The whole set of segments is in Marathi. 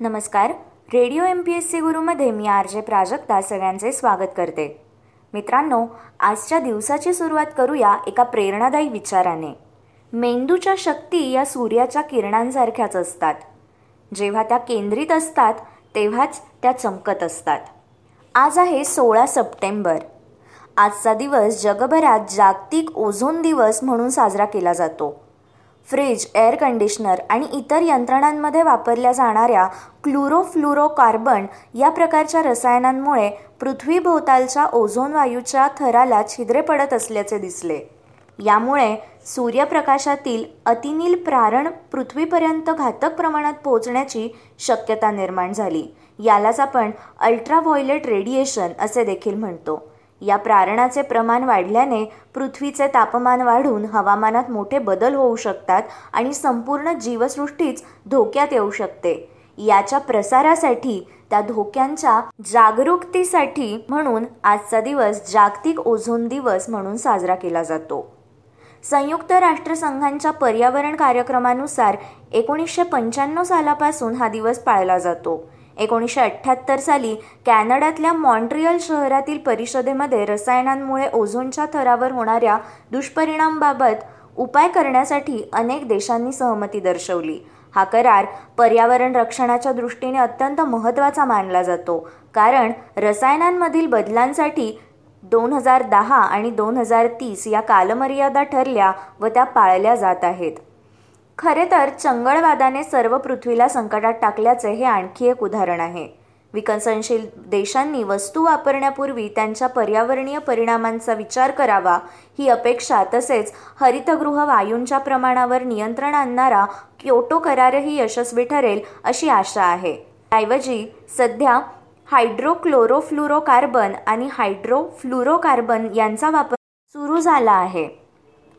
नमस्कार. Radio M P S C गुरुमध्ये मी आर जे प्राजक्ता सगळ्यांचे स्वागत करते. मित्रांनो आजच्या दिवसाची सुरुवात करूया एका प्रेरणादायी विचाराने. मेंदूच्या शक्ती या सूर्याच्या किरणांसारख्याच असतात. जेव्हा त्या केंद्रित असतात तेव्हाच त्या चमकत असतात. आज आहे सोळा सप्टेंबर. आजचा दिवस जगभरात जागतिक ओझोन दिवस म्हणून साजरा केला जातो. फ्रीज एअर कंडिशनर आणि इतर यंत्रणांमध्ये वापरल्या जाणाऱ्या क्लुरोफ्लुरोकार्बन या प्रकारच्या रसायनांमुळे पृथ्वीभोवतालच्या ओझोन वायूच्या थराला छिद्रे पडत असल्याचे दिसले. यामुळे सूर्यप्रकाशातील अतिनील प्रारण पृथ्वीपर्यंत घातक प्रमाणात पोहोचण्याची शक्यता निर्माण झाली. यालाच आपण अल्ट्राव्हॉयलेट रेडिएशन असे देखील म्हणतो. या प्रारणाचे प्रमाण वाढल्याने पृथ्वीचे तापमान वाढून हवामानात मोठे बदल होऊ शकतात आणि संपूर्ण जीवसृष्टीच धोक्यात येऊ शकते. याच्या प्रसारासाठी त्या धोक्यांच्या जागरूकतेसाठी म्हणून आजचा दिवस जागतिक ओझोन दिवस म्हणून साजरा केला जातो. संयुक्त राष्ट्रसंघांच्या पर्यावरण कार्यक्रमानुसार एकोणीसशे पंच्याण्णव सालापासून हा दिवस पाळला जातो. एकोणीसशे अठ्ठ्याहत्तर साली कॅनडातल्या मॉन्ट्रियल शहरातील परिषदेमध्ये रसायनांमुळे ओझोनच्या थरावर होणाऱ्या दुष्परिणामाबाबत उपाय करण्यासाठी अनेक देशांनी सहमती दर्शवली. हा करार पर्यावरण रक्षणाच्या दृष्टीने अत्यंत महत्त्वाचा मानला जातो. कारण रसायनांमधील बदलांसाठी दोन हजार दहा आणि दोन हजार तीस या कालमर्यादा ठरल्या व त्या पाळल्या जात आहेत. खरे तर चंगळवादाने सर्व पृथ्वीला संकटात टाकल्याचे हे आणखी एक उदाहरण आहे. विकसनशील देशांनी वस्तू वापरण्यापूर्वी त्यांच्या पर्यावरणीय परिणामांचा विचार करावा ही अपेक्षा तसेच हरितगृह वायूंच्या प्रमाणावर नियंत्रण आणणारा क्योटो करारही यशस्वी ठरेल अशी आशा आहे. त्याऐवजी सध्या हायड्रोक्लोरोफ्लुरोकार्बन आणि हायड्रोफ्लुरोकार्बन यांचा वापर सुरू झाला आहे.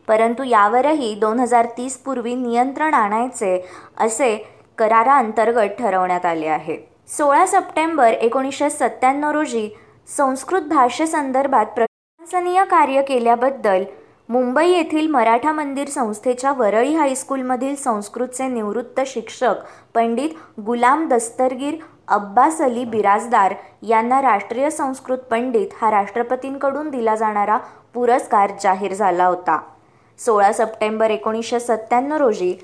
परंतु यावरही दोन हजार तीस पूर्वी नियंत्रण आणायचे असे कराराअंतर्गत ठरवण्यात आले आहे. सोळा सप्टेंबर एकोणीसशे सत्त्याण्णव रोजी संस्कृत भाषेसंदर्भात प्रशंसनीय कार्य केल्याबद्दल मुंबई येथील मराठा मंदिर संस्थेच्या वरळी हायस्कूलमधील संस्कृतचे निवृत्त शिक्षक पंडित गुलाम दस्तरगीर अब्बास अली बिराजदार यांना राष्ट्रीय संस्कृत पंडित हा राष्ट्रपतींकडून दिला जाणारा पुरस्कार जाहीर झाला होता. सोळा सप्टेंबर एकोणीसशे सत्त्याण्णव रोजी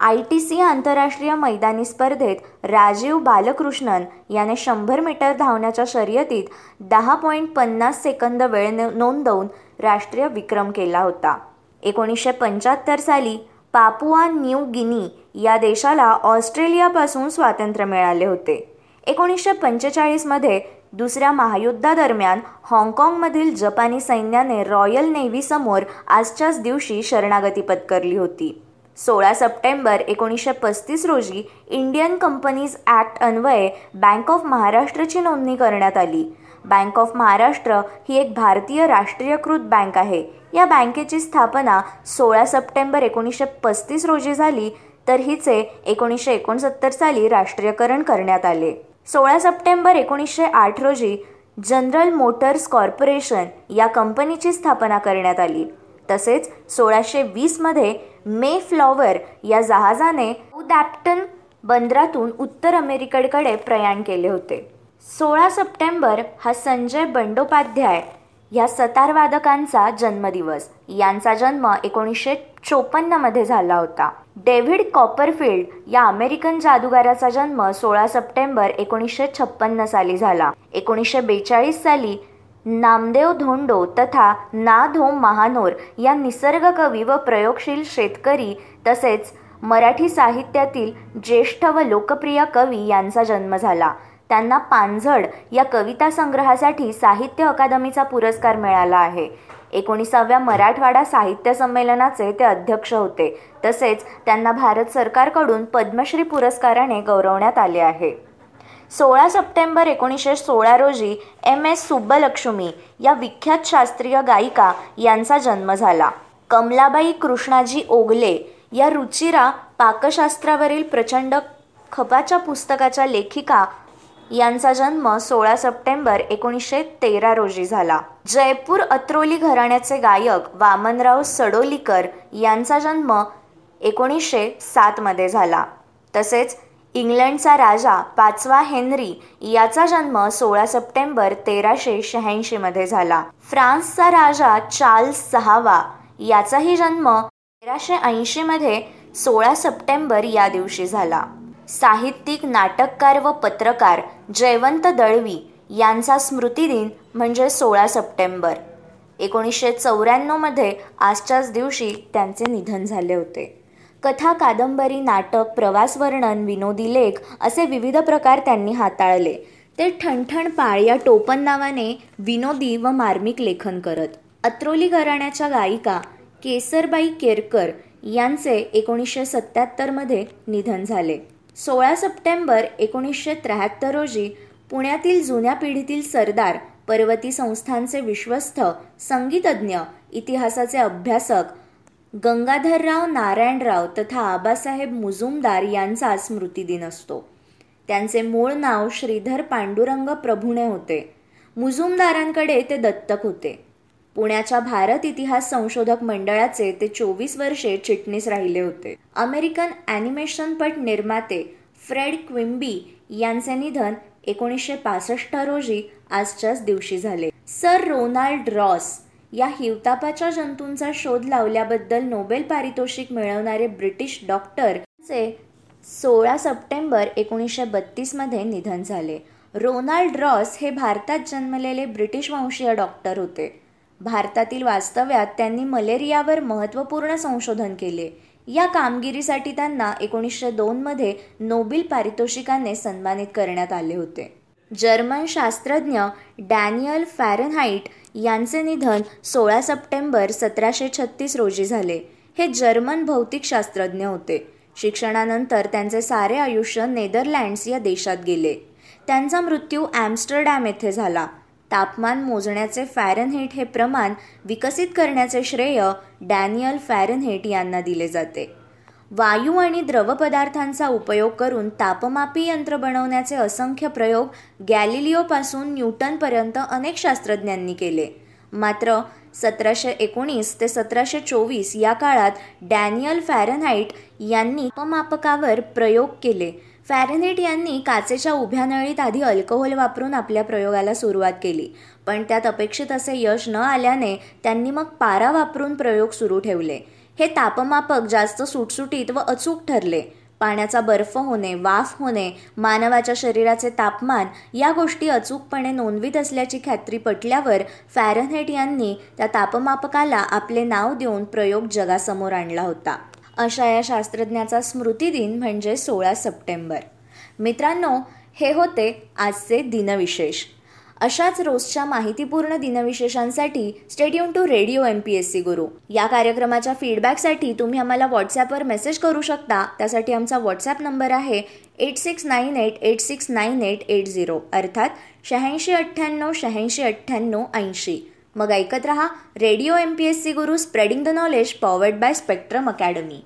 आय टी सी आंतरराष्ट्रीय मैदानी स्पर्धेत राजीव बालकृष्णन याने शंभर मीटर धावण्याच्या शर्यतीत दहा पॉईंट पन्नास सेकंद वेळ नोंदवून राष्ट्रीय विक्रम केला होता. एकोणीसशे पंच्याहत्तर साली पापुआ न्यू गिनी या देशाला ऑस्ट्रेलियापासून स्वातंत्र्य मिळाले होते. एकोणीसशे पंचेचाळीसमध्ये दुसऱ्या महायुद्धादरम्यान हाँगकाँगमधील जपानी सैन्याने रॉयल नेव्हीसमोर आजच्याच दिवशी शरणागती पत्करली होती. सोळा सप्टेंबर एकोणीसशे पस्तीस रोजी इंडियन कंपनीज ॲक्ट अन्वये बँक ऑफ महाराष्ट्रची नोंदणी करण्यात आली. बँक ऑफ महाराष्ट्र ही एक भारतीय राष्ट्रीयकृत बँक आहे. या बँकेची स्थापना सोळा सप्टेंबर एकोणीसशे पस्तीस रोजी झाली तर हिचे एकोणीसशे एकोणसत्तर साली राष्ट्रीयकरण करण्यात आले. सोळा सप्टेंबर एकोणीसशे आठ रोजी जनरल मोटर्स कॉर्पोरेशन या कंपनीची स्थापना करण्यात आली. तसेच सोळाशे वीसमध्ये मे फ्लॉवर या जहाजाने उदॅप्टन बंदरातून उत्तर अमेरिकेकडे प्रयाण केले होते. सोळा सप्टेंबर हा संजय बंडोपाध्याय ह्या सतारवादकांचा जन्मदिवस. यांचा जन्म एकोणीसशे चोपन्नमध्ये झाला होता. डेव्हिड कॉपरफिल्ड या अमेरिकन जादूगाराचा जन्म सोळा सप्टेंबर एकोणीसशे छप्पन्न साली झाला. एकोणीसशे बेचाळीस साली नामदेव धोंडो तथा ना धोम महानोर या निसर्गकवी व प्रयोगशील शेतकरी तसेच मराठी साहित्यातील ज्येष्ठ व लोकप्रिय कवी यांचा जन्म झाला. त्यांना पानझड या कविता संग्रहासाठी साहित्य अकादमीचा पुरस्कार मिळाला आहे. एकोणीसाव्या मराठवाडा साहित्य संमेलनाचे ते अध्यक्ष होते. तसेच त्यांना भारत सरकारकडून पद्मश्री पुरस्काराने गौरवण्यात आले आहे. सोळा सप्टेंबर एकोणीसशे सोळा रोजी एम एस सुब्बलक्ष्मी या विख्यात शास्त्रीय गायिका यांचा जन्म झाला. कमलाबाई कृष्णाजी ओगले या रुचिरा पाकशास्त्रावरील प्रचंड खपाच्या पुस्तकाच्या लेखिका यांचा जन्म सोळा सप्टेंबर एकोणीसशे तेरा रोजी झाला. जयपूर अत्रोली घराण्याचे गायक वामनराव सडोलीकर यांचा जन्म एकोणीसशे सातमध्ये झाला. तसेच इंग्लंडचा राजा पाचवा हेनरी याचा जन्म सोळा सप्टेंबर तेराशे शहाऐंशीमध्ये झाला. फ्रान्सचा राजा चार्ल्स सहावा याचाही जन्म तेराशे ऐंशीमध्ये सोळा सप्टेंबर या दिवशी झाला. साहित्यिक नाटककार व पत्रकार जयवंत दळवी यांचा स्मृतिदिन म्हणजे सोळा सप्टेंबर. एकोणीसशे चौऱ्याण्णवमध्ये आजच्याच दिवशी त्यांचे निधन झाले होते. कथा कादंबरी नाटक प्रवासवर्णन विनोदी लेख असे विविध प्रकार त्यांनी हाताळले. ते ठणठणपाळ या टोपण नावाने विनोदी व मार्मिक लेखन करत. अत्रोली घराण्याच्या गायिका केसरबाई केरकर यांचे एकोणीसशे सत्त्याहत्तरमध्ये निधन झाले. सोळा सप्टेंबर एकोणीसशे त्र्याहत्तर रोजी पुण्यातील जुन्या पिढीतील सरदार पर्वती संस्थांचे विश्वस्त संगीतज्ञ इतिहासाचे अभ्यासक गंगाधरराव नारायणराव तथा आबासाहेब मुजुमदार यांचा स्मृतिदिन असतो. त्यांचे मूळ नाव श्रीधर पांडुरंग प्रभुणे होते. मुजुमदारांकडे ते दत्तक होते. पुण्याच्या भारत इतिहास संशोधक मंडळाचे ते चोवीस वर्षे चिटणीस राहिले होते. अमेरिकन ॲनिमेशनपट निर्माते फ्रेड क्विम्बी यांचे निधन एकोणीसशे पासष्ट रोजी आजच्याच दिवशी झाले. सर रोनाल्ड रॉस या हिवतापाच्या जंतूंचा शोध लावल्याबद्दल नोबेल पारितोषिक मिळवणारे ब्रिटिश डॉक्टर चे सोळा सप्टेंबर एकोणीसशे बत्तीसमध्ये निधन झाले. रोनाल्ड रॉस हे भारतात जन्मलेले ब्रिटिश वंशीय डॉक्टर होते. भारतातील वास्तव्यात त्यांनी मलेरियावर महत्त्वपूर्ण संशोधन केले. या कामगिरीसाठी त्यांना एकोणीसशे दोनमध्ये नोबेल पारितोषिकाने सन्मानित करण्यात आले होते. जर्मन शास्त्रज्ञ डॅनियल फॅरनहाईट यांचे निधन सोळा सप्टेंबर सतराशे छत्तीस रोजी झाले. हे जर्मन भौतिकशास्त्रज्ञ होते. शिक्षणानंतर त्यांचे सारे आयुष्य नेदरलँड्स या देशात गेले. त्यांचा मृत्यू ॲम्स्टरडॅम येथे झाला. तापमान मोजण्याचे फॅरनहेट हे प्रमाण विकसित करण्याचे श्रेय डॅनियल फॅरनहेट यांना दिले जाते. वायू आणि द्रवपदार्थांचा उपयोग करून तापमापी यंत्र बनवण्याचे असंख्य प्रयोग गॅलिलिओपासून न्यूटनपर्यंत अनेक शास्त्रज्ञांनी केले. मात्र सतराशे एकोणीस ते सतराशे चोवीस या काळात डॅनियल फॅरनहाईट यांनी तापमापकावर प्रयोग केले. फॅरनहीट यांनी काचेच्या उभ्या नळीत आधी अल्कोहोल वापरून आपल्या प्रयोगाला सुरुवात केली. पण त्यात अपेक्षित असे यश न आल्याने त्यांनी मग पारा वापरून प्रयोग सुरू ठेवले. हे तापमापक जास्त सुटसुटीत व अचूक ठरले. पाण्याचा बर्फ होणे वाफ होणे मानवाच्या शरीराचे तापमान या गोष्टी अचूकपणे नोंदवीत असल्याची खात्री पटल्यावर फॅरनहेट यांनी त्या तापमापकाला आपले नाव देऊन प्रयोग जगासमोर आणला होता. अशा या शास्त्रज्ञाचा स्मृतिदिन म्हणजे सोळा सप्टेंबर. मित्रांनो हे होते आजचे दिनविशेष. अशाच रोजच्या माहितीपूर्ण दिनविशेषांसाठी stay tuned to radio M P S C Guru. या कार्यक्रमाच्या फीडबॅकसाठी तुम्ही आम्हाला व्हॉट्सॲपवर मेसेज करू शकता. त्यासाठी आमचा व्हॉट्सॲप नंबर आहे eight six nine eight eight six nine eight eight zero अर्थात शहाऐंशी अठ्ठ्याण्णव शहाऐंशी अठ्ठ्याण्णव ऐंशी. मग ऐकत रहा radio M P S C Guru spreading the knowledge powered by Spectrum Academy